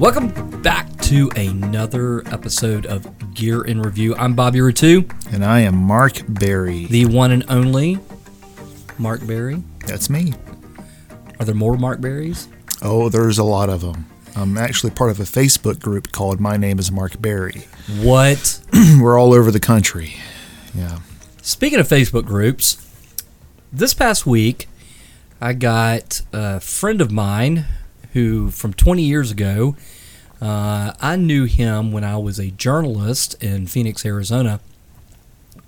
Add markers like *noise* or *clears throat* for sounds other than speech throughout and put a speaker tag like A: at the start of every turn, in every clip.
A: Welcome back to another episode of Gear in Review. I'm Bobby Rettew,
B: And I am Mark Berry.
A: the one and only Mark Berry.
B: That's me.
A: Are there more Mark Berries?
B: Oh, there's a lot of them. I'm actually part of a Facebook group called My Name is Mark Berry.
A: What? *clears throat*
B: We're all over the country. Yeah.
A: Speaking of Facebook groups, this past week I got a friend of mine who, from 20 years ago, uh, I knew him when I was a journalist in Phoenix, Arizona,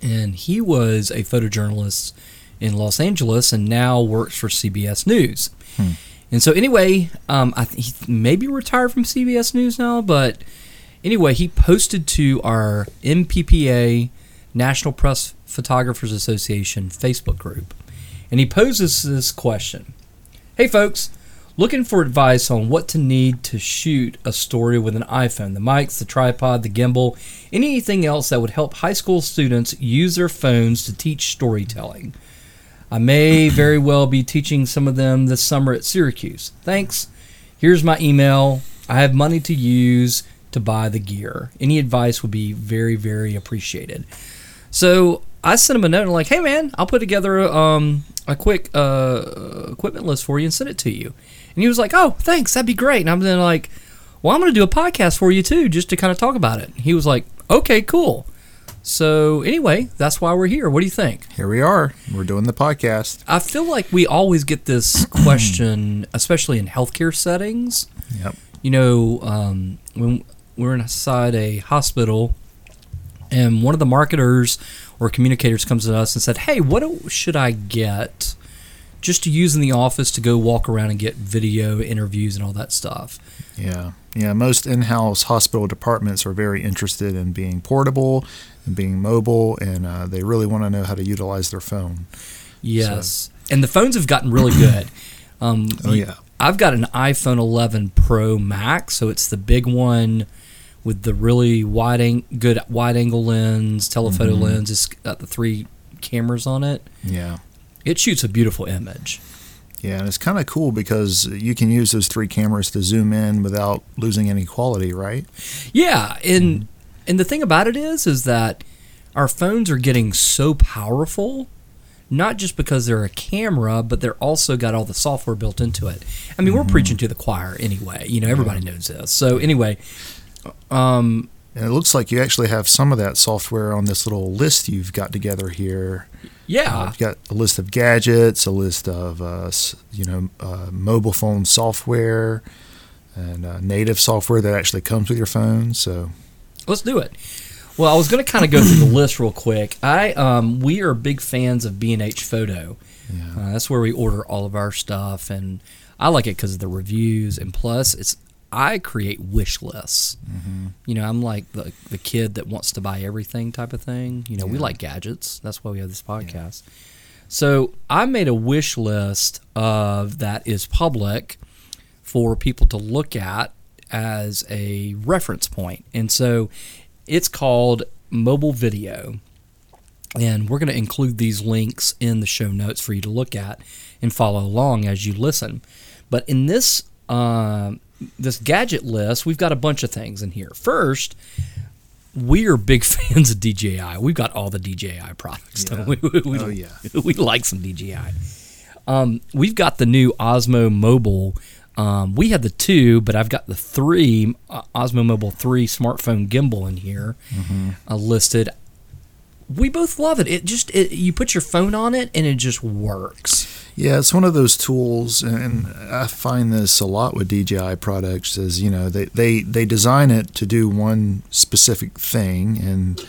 A: and he was a photojournalist in Los Angeles and now works for CBS News. And so, anyway, um, I th- he maybe retired from CBS News now, but anyway, he posted to our NPPA National Press Photographers Association Facebook group, and he poses this question: Hey, folks. Looking for advice on what to need to shoot a story with an iPhone, the mics, the tripod, the gimbal, anything else that would help high school students use their phones to teach storytelling. I may very well be teaching some of them this summer at Syracuse. Thanks. Here's my email. I have money to use to buy the gear. Any advice would be very, very appreciated. So I sent him a note and like, hey man, I'll put together a, um, a quick uh, equipment list for you and send it to you. And he was like, oh, thanks, that'd be great. And I'm then like, well, I'm going to do a podcast for you too, just to kind of talk about it. He was like, okay, cool. So anyway, that's why we're here. What do you think?
B: Here we are. We're doing the podcast.
A: I feel like we always get this *clears throat* question, especially in healthcare settings.
B: Yep.
A: You know, um, when we're inside a hospital, and one of the marketers or communicators comes to us and said, "Hey, what should I get just to use in the office to go walk around and get video interviews and all that stuff?"
B: Yeah. Yeah. Most in house hospital departments are very interested in being portable and being mobile, and uh, they really want to know how to utilize their phone.
A: Yes, and the phones have gotten really good. *clears throat* Um,
B: Oh, yeah.
A: I've got an iPhone 11 Pro Max, so it's the big one with the really wide, ang- good wide angle lens, telephoto
B: Mm-hmm.
A: lens. It's got the three cameras on it.
B: Yeah.
A: It shoots a beautiful image.
B: Yeah, and it's kind of cool because you can use those three cameras to zoom in without losing any quality, right?
A: Yeah, and and the thing about it is, is that our phones are getting so powerful. Not just because they're a camera, but they're also got all the software built into it. I mean, we're preaching to the choir anyway. You know, everybody knows this. So anyway, um,
B: And it looks like you actually have some of that software on this little list you've got together here. Uh,
A: yeah,
B: you've got a list of gadgets, a list of uh, you know uh, mobile phone software, and uh, native software that actually comes with your phone. So
A: Let's do it. Well, I was going to kind of go through the list real quick. I um, we are big fans of B and H Photo.
B: yeah,
A: Uh, that's where we order all of our stuff, and I like it because of the reviews, and plus, it's I create wish lists. You know, I'm like the the kid that wants to buy everything type of thing. You know, we like gadgets. That's why we have this podcast. So I made a wish list of that is public for people to look at as a reference point, and so it's called mobile video and we're going to include these links in the show notes for you to look at and follow along as you listen. But in this um this gadget list, we've got a bunch of things in here. First, we are big *laughs* fans of DJI. We've got all the DJI products. Don't we? *laughs* we,
B: Oh, yeah. *laughs*
A: we like some DJI. Um, we've got the new Osmo Mobile. Um, we have the two, but I've got the three uh, Osmo Mobile three smartphone gimbal in here uh, listed. We both love it. It just it, you put your phone on it and it just works.
B: yeah, it's one of those tools, and I find this a lot with DJI products. Is you know they they they design it to do one specific thing, and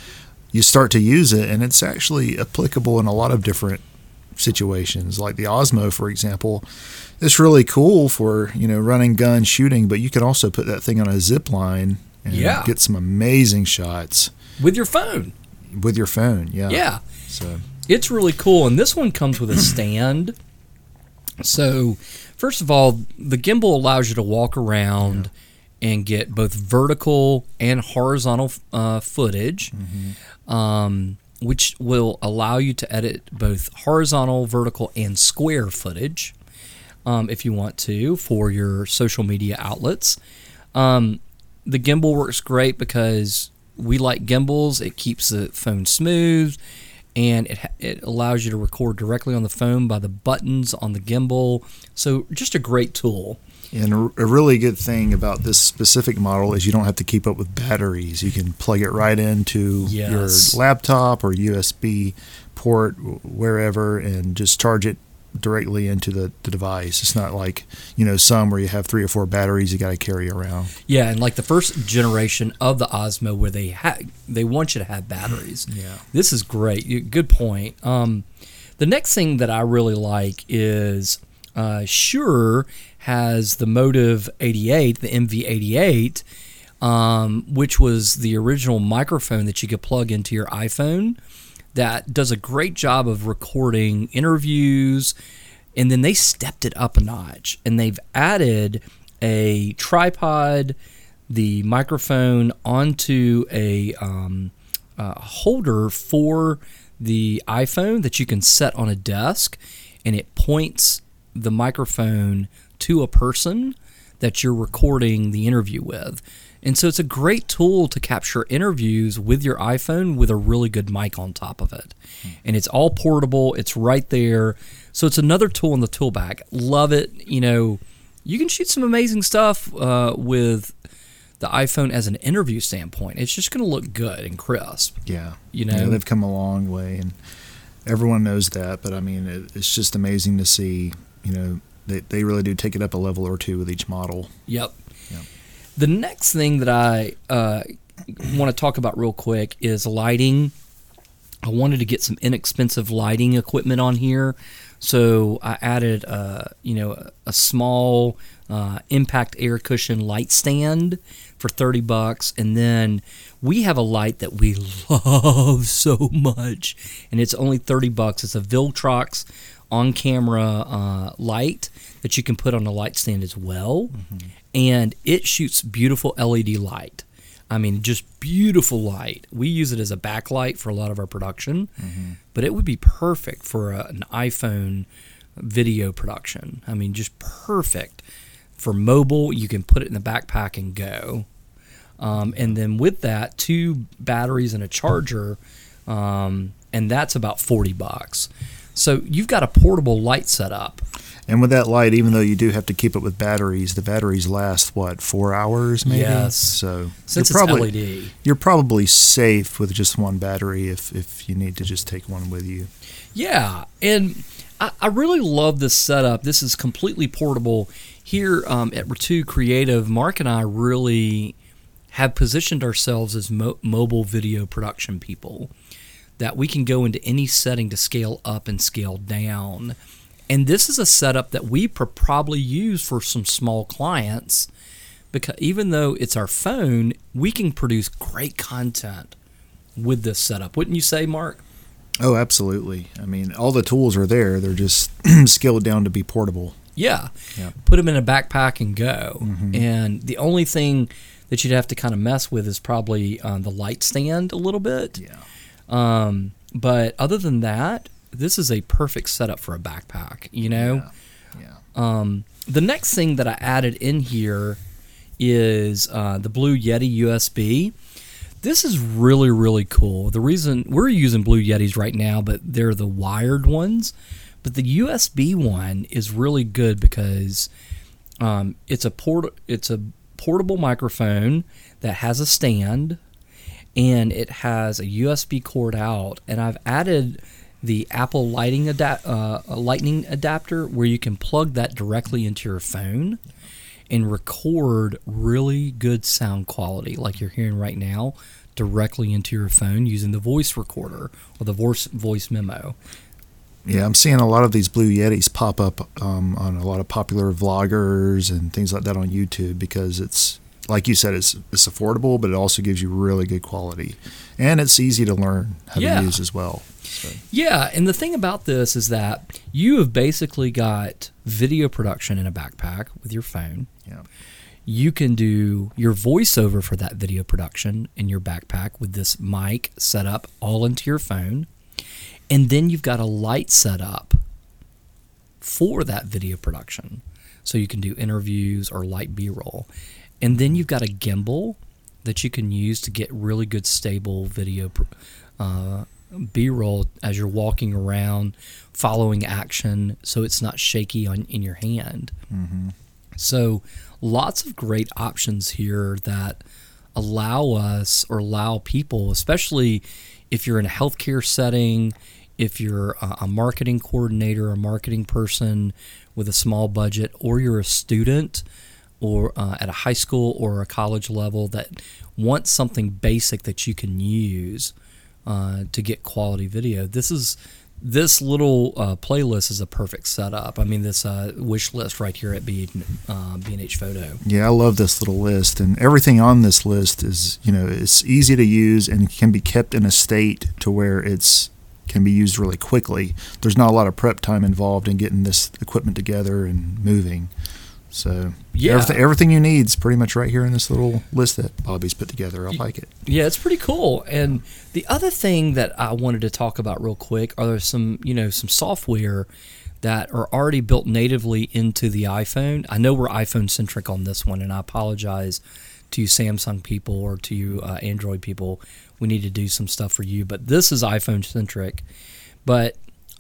B: you start to use it, and it's actually applicable in a lot of different situations. Like the Osmo, for example, it's really cool for you know running gun shooting, but you can also put that thing on a zip line and
A: Yeah.
B: get some amazing shots
A: with your phone.
B: With your phone. Yeah.
A: Yeah.
B: So
A: It's really cool, and this one comes with a stand. So, first of all, the gimbal allows you to walk around and get both vertical and horizontal uh, footage, um, which will allow you to edit both horizontal, vertical, and square footage um, if you want to for your social media outlets. Um, the gimbal works great because we like gimbals. It keeps the phone smooth, and it it allows you to record directly on the phone by the buttons on the gimbal. So just a great tool.
B: And a, really good thing about this specific model is you don't have to keep up with batteries. You can plug it right into
A: Yes.
B: your laptop or USB port wherever and just charge it directly into the, the device. It's not like, you know, some where you have three or four batteries you got to carry around.
A: Yeah, and like the first generation of the Osmo, where they ha- they want you to have batteries.
B: Yeah.
A: this is great. Good point. Um, the next thing that I really like is uh, Shure has the MOTIV 88, the MV88, um, which was the original microphone that you could plug into your iPhone. That does a great job of recording interviews, and then they stepped it up a notch, and they've added a tripod, the microphone onto a um, uh, holder for the iPhone that you can set on a desk, and it points the microphone to a person that you're recording the interview with. And so it's a great tool to capture interviews with your iPhone with a really good mic on top of it. And it's all portable, it's right there. So it's another tool in the tool bag. Love it. You know, you can shoot some amazing stuff uh, with the iPhone as an interview standpoint. It's just going to look good and crisp.
B: Yeah.
A: You
B: Yeah,
A: know?
B: they've come a long way, and everyone knows that. But I mean, it, it's just amazing to see. You know, they they really do take it up a level or two with each model.
A: Yep.
B: Yep.
A: The next thing that I uh, want to talk about real quick is lighting. I wanted to get some inexpensive lighting equipment on here, so I added, uh, you know, a small uh, impact air cushion light stand for thirty bucks, and then we have a light that we *laughs* love so much, and it's only thirty bucks. It's a Viltrox on-camera uh, light that you can put on a light stand as well, and it shoots beautiful LED light. I mean, just beautiful light. We use it as a backlight for a lot of our production, but it would be perfect for a, an iPhone video production. I mean, just perfect for mobile. You can put it in the backpack and go. Um, and then with that, two batteries and a charger, um, and that's about forty bucks. So you've got a portable light setup.
B: And with that light, even though you do have to keep it with batteries, the batteries last what four hours maybe.
A: Yes.
B: So
A: Since
B: you're
A: it's
B: probably
A: LED.
B: you're probably safe with just one battery if if you need to just take one with you.
A: Yeah, and I, I really love this setup. This is completely portable. Here um, at Rettew Creative, Mark and I really have positioned ourselves as mo- mobile video production people. That we can go into any setting to scale up and scale down. And this is a setup that we pr- probably use for some small clients because even though it's our phone, we can produce great content with this setup. Wouldn't you say, Mark?
B: Oh, absolutely. I mean, all the tools are there. They're just *clears throat* scaled down to be portable.
A: Yeah.
B: Yeah.
A: Put them in a backpack and go. And the only thing that you'd have to kind of mess with is probably um, the light stand a little bit.
B: Yeah.
A: Um, but other than that, this is a perfect setup for a backpack, you know?
B: Yeah.
A: Um, the next thing that I added in here is uh, the Blue Yeti USB. This is really, really cool. The reason we're using Blue Yetis right now, but they're the wired ones. But the USB one is really good because um, it's a port it's a portable microphone that has a stand and it has a USB cord out and I've added the Apple adapt uh, lightning adapter where you can plug that directly into your phone and record really good sound quality like you're hearing right now directly into your phone using the voice recorder or the voice voice memo.
B: Yeah, I'm seeing a lot of these Blue Yetis pop up um, on a lot of popular vloggers and things like that on YouTube because it's like you said, it's it's affordable, but it also gives you really good quality, and it's easy to learn how
A: Yeah.
B: to use as well. So,
A: Yeah, and the thing about this is that you have basically got video production in a backpack with your phone.
B: yeah,
A: You can do your voiceover for that video production in your backpack with this mic set up all into your phone. And then you've got a light set up for that video production. So you can do interviews or light B roll. And then you've got a gimbal that you can use to get really good stable video uh, b-roll as you're walking around following action so it's not shaky on in your hand
B: Mm-hmm.
A: so lots of great options here that allow us or allow people especially if you're in a healthcare setting if you're a, a marketing coordinator a marketing person with a small budget or you're a student or uh, at a high school or a college level that wants something basic that you can use uh, to get quality video. This is this little uh, playlist is a perfect setup. I mean, this uh, wish list right here at B, uh, B&H Photo.
B: Yeah, I love this little list, and everything on this list is you know it's easy to use and can be kept in a state to where it's can be used really quickly. There's not a lot of prep time involved in getting this equipment together and moving. So
A: Yeah.
B: everything, everything you need is pretty much right here in this little list that Bobby's put together. I like it.
A: Yeah, it's pretty cool. And the other thing that I wanted to talk about real quick are there some, you know, some software that are already built natively into the iPhone. I know we're iPhone centric on this one, and I apologize to you Samsung people or to you uh, Android people. We need to do some stuff for you, but this is iPhone centric. But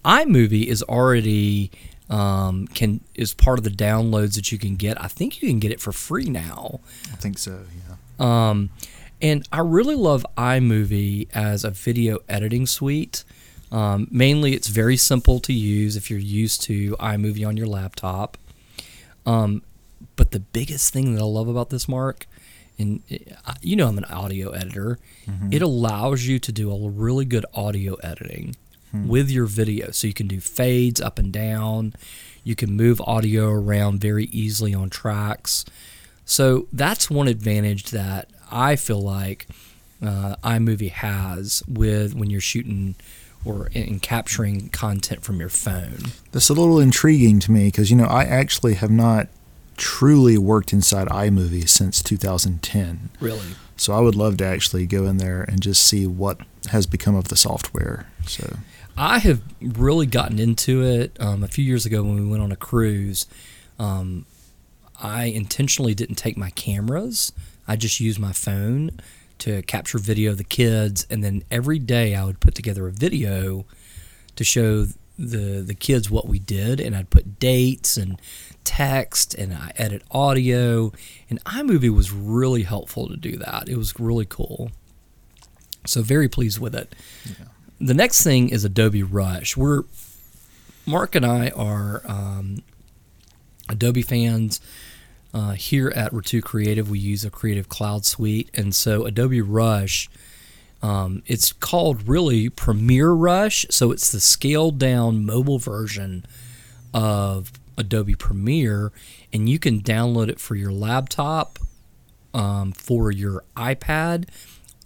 A: iMovie is already um, can is part of the downloads that you can get. I think you can get it for free now.
B: I think so. Yeah.
A: Um, and I really love iMovie as a video editing suite. Um, mainly, it's very simple to use if you're used to iMovie on your laptop. Um, but the biggest thing that I love about this, Mark, and uh, you know I'm an audio editor, it allows you to do a really good audio editing with your video. So you can do fades up and down. You can move audio around very easily on tracks. So that's one advantage that I feel like uh, iMovie has with when you're shooting or in, in capturing content from your phone.
B: That's a little intriguing to me because you know I actually have not truly worked inside iMovie since 2010.
A: Really?
B: So I would love to actually go in there and just see what has become of the software. So
A: I have really gotten into it um, a few years ago when we went on a cruise. Um, I intentionally didn't take my cameras. I just used my phone to capture video of the kids, and then every day I would put together a video to show the the kids what we did, and I'd put dates and text, and I edit audio. And iMovie was really helpful to do that. It was really cool. So very pleased with it. The next thing is Adobe Rush. We're Mark and I are um, Adobe fans. Uh, here at Rettew Creative, we use a Creative Cloud Suite, and so Adobe Rush, um, it's called really Premiere Rush. So it's the scaled down mobile version of Adobe Premiere, and you can download it for your laptop, um, for your iPad,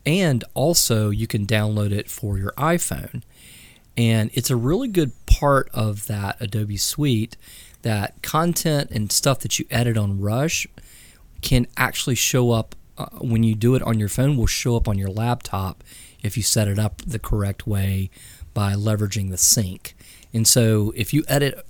A: and also you can download it for your iPhone. And it's a really good part of that Adobe Suite that content and stuff that you edit on Rush can actually show up uh, when you do it on your phone, will show up on your laptop if you set it up the correct way by leveraging the sync. And so if you edit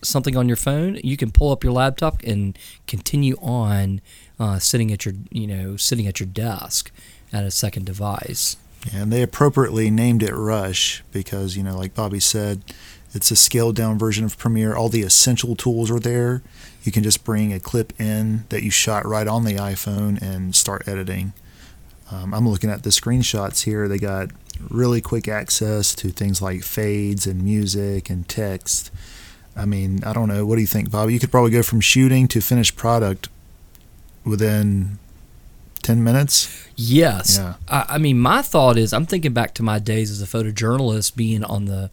A: something on your phone, you can pull up your laptop and continue on uh, sitting at your you know sitting at your desk at a second device.
B: and they appropriately named it Rush because you know, like Bobby said, it's a scaled down version of Premiere. All the essential tools are there. You can just bring a clip in that you shot right on the iPhone and start editing. Um, I'm looking at the screenshots here. They got really quick access to things like fades and music and text. I mean, I don't know. What do you think, Bobby? You could probably go from shooting to finished product within 10 minutes.
A: Yes.
B: Yeah.
A: I, I mean, my thought is I'm thinking back to my days as a photojournalist being on the,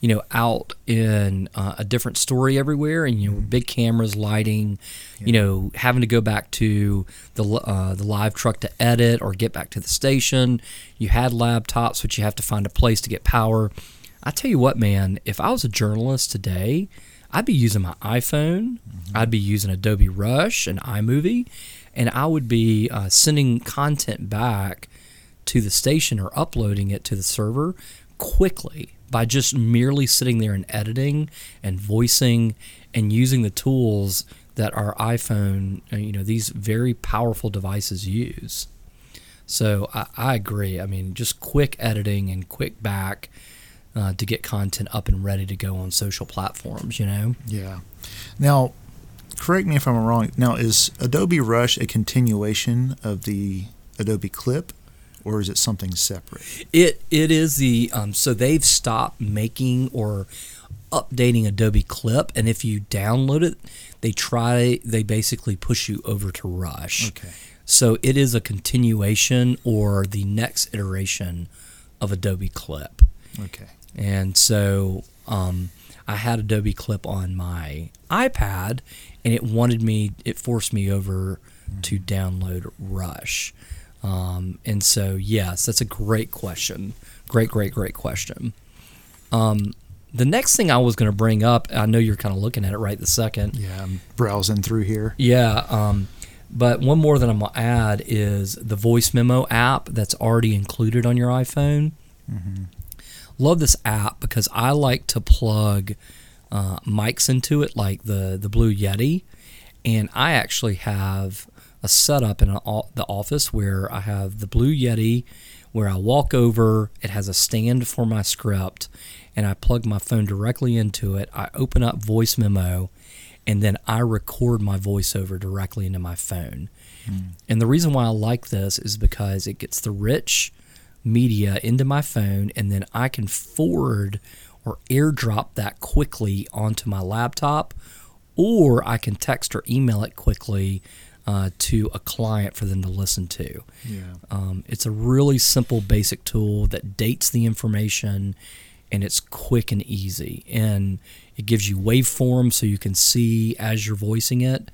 A: you know, out in uh, a different story everywhere and, you know, big cameras, lighting, you know, having to go back to the, uh, the live truck to edit or get back to the station. You had laptops, but you have to find a place to get power. I tell you what, man, if I was a journalist today, I'd be using my iPhone, I'd be using Adobe Rush and iMovie, and I would be uh, sending content back to the station or uploading it to the server quickly by just merely sitting there and editing and voicing and using the tools that our iPhone, uh, you know, these very powerful devices use. So I, I agree. I mean, just quick editing and quick back uh, to get content up and ready to go on social platforms. You know.
B: Yeah. Now, correct me if I'm wrong. Now, is Adobe Rush a continuation of the Adobe Clip, or is it something separate?
A: It it is the um, so they've stopped making or updating Adobe Clip, and if you download it, they try they basically push you over to Rush.
B: Okay.
A: So it is a continuation or the next iteration of Adobe Clip.
B: Okay.
A: And so um, I had Adobe Clip on my iPad, and it wanted me, it forced me over to download Rush. Um, and so, yes, that's a great question. Great, great, great question. Um, the next thing I was going to bring up, I know you're kind of looking at it right the second.
B: Yeah, I'm browsing through here.
A: Yeah. Um, but one more that I'm going to add is the voice memo app that's already included on your iPhone. Love this app because I like to plug uh, mics into it, like the, the Blue Yeti. And I actually have a setup in o- the office where I have the Blue Yeti, where I walk over, it has a stand for my script, and I plug my phone directly into it. I open up voice memo, and then I record my voiceover directly into my phone. And the reason why I like this is because it gets the rich media into my phone, and then I can forward or airdrop that quickly onto my laptop, or I can text or email it quickly uh, to a client for them to listen to.
B: Yeah.
A: Um, it's a really simple, basic tool that dates the information and it's quick and easy. And it gives you waveforms so you can see as you're voicing it.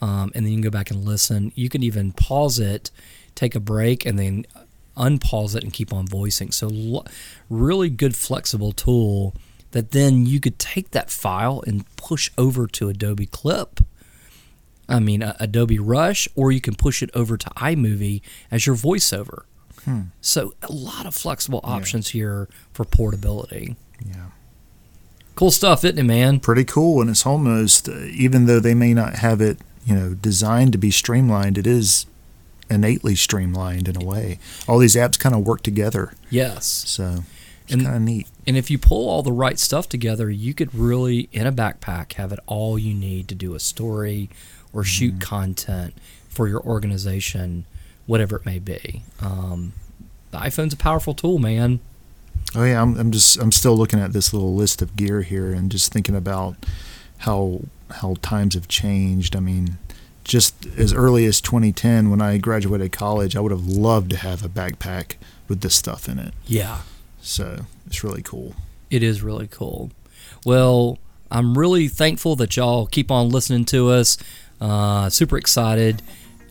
A: Um, and then you can go back and listen. You can even pause it, take a break, and then unpause it and keep on voicing. So, really good, flexible tool that then you could take that file and push over to Adobe Clip. I mean, uh, Adobe Rush, or you can push it over to iMovie as your voiceover. So, a lot of flexible options here for portability.
B: Yeah.
A: Cool stuff, isn't it, man?
B: Pretty cool, and it's almost uh, even though they may not have it, you know, designed to be streamlined, it is innately streamlined in a way. All these apps kind of work together,
A: Yes.
B: so it's kind of neat.
A: And if you pull all the right stuff together, you could really, in a backpack, have it all you need to do a story or shoot content for your organization, whatever it may be. Um, the iPhone's a powerful tool, man.
B: Oh yeah, I'm, I'm just I'm still looking at this little list of gear here and just thinking about how how times have changed. I mean, just as early as 2010, when I graduated college, I would have loved to have a backpack with this stuff in it.
A: Yeah.
B: So it's really cool.
A: It is really cool. Well, I'm really thankful that y'all keep on listening to us. Uh, super excited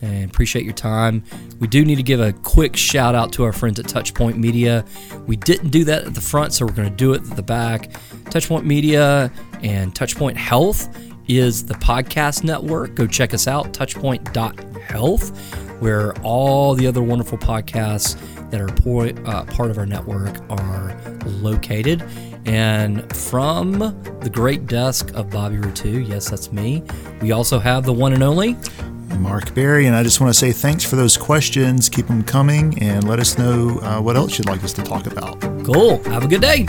A: and appreciate your time. We do need to give a quick shout out to our friends at Touchpoint Media. We didn't do that at the front, so we're going to do it at the back. Touchpoint Media and Touchpoint Health is the podcast network. Go check us out, touchpoint.health, where all the other wonderful podcasts that are por- uh, part of our network are located. And from the great desk of Bobby Rettew, yes, that's me, we also have the one and only.
B: Mark Berry, and I just want to say thanks for those questions. Keep them coming, and let us know uh, what else you'd like us to talk about.
A: Cool. Have a good day.